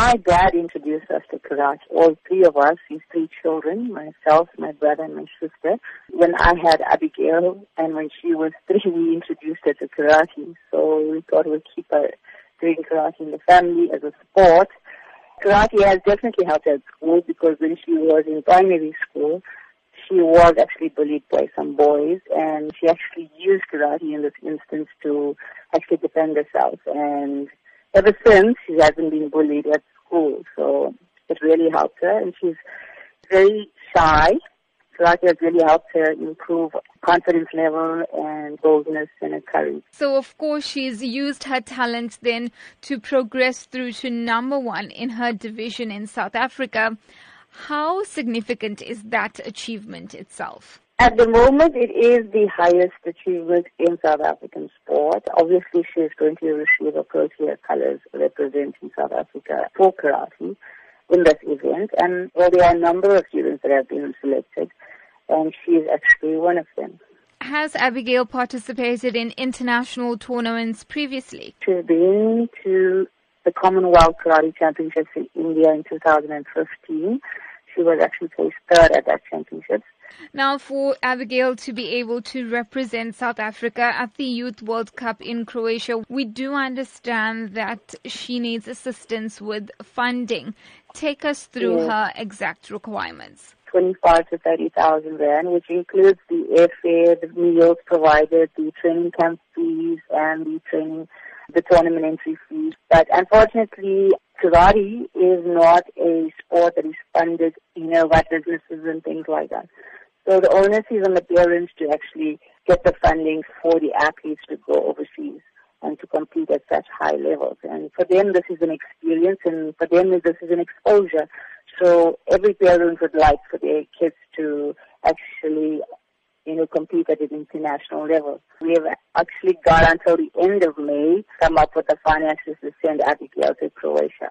my dad introduced us to karate. All three of us, his three children, myself, my brother, and my sister. When I had Abigail, and when she was three, we introduced her to karate. So we thought we'd keep her doing karate in the family as a sport. Karate has definitely helped her at school because when she was in primary school, she was actually bullied by some boys and she actually used karate in this instance to actually defend herself and ever since she hasn't been bullied at school so it really helped her and she's very shy So karate has really helped her improve confidence level and boldness and courage. So, of course, she's used her talent then to progress through to number one in her division in South Africa. How significant is that achievement itself? At the moment, it is the highest achievement in South African sport. Obviously, she is going to receive a Protea colors representing South Africa for karate in this event. And well, there are a number of students that have been selected, and she is actually one of them. Has Abigail participated in international tournaments previously? She's been to the Commonwealth Karate Championships in India in 2015. She was actually placed third at that championship. Now, for Abigail to be able to represent South Africa at the Youth World Cup in Croatia, we do understand that she needs assistance with funding. Take us through her exact requirements. 25 to 30,000 rand, which includes the airfare, the meals provided, the training camp fees, and the training the tournament entry fees. But unfortunately, karate is not a sport that is funded, you know, by businesses and things like that. So the onus is on the parents to actually get the funding for the athletes to go overseas and to compete at such high levels. And for them, this is an experience, and for them, this is an exposure. So every parent would like for their kids to actually you know, compete at an international level. We have actually got until the end of May come up with the finances to send Abigail to Croatia.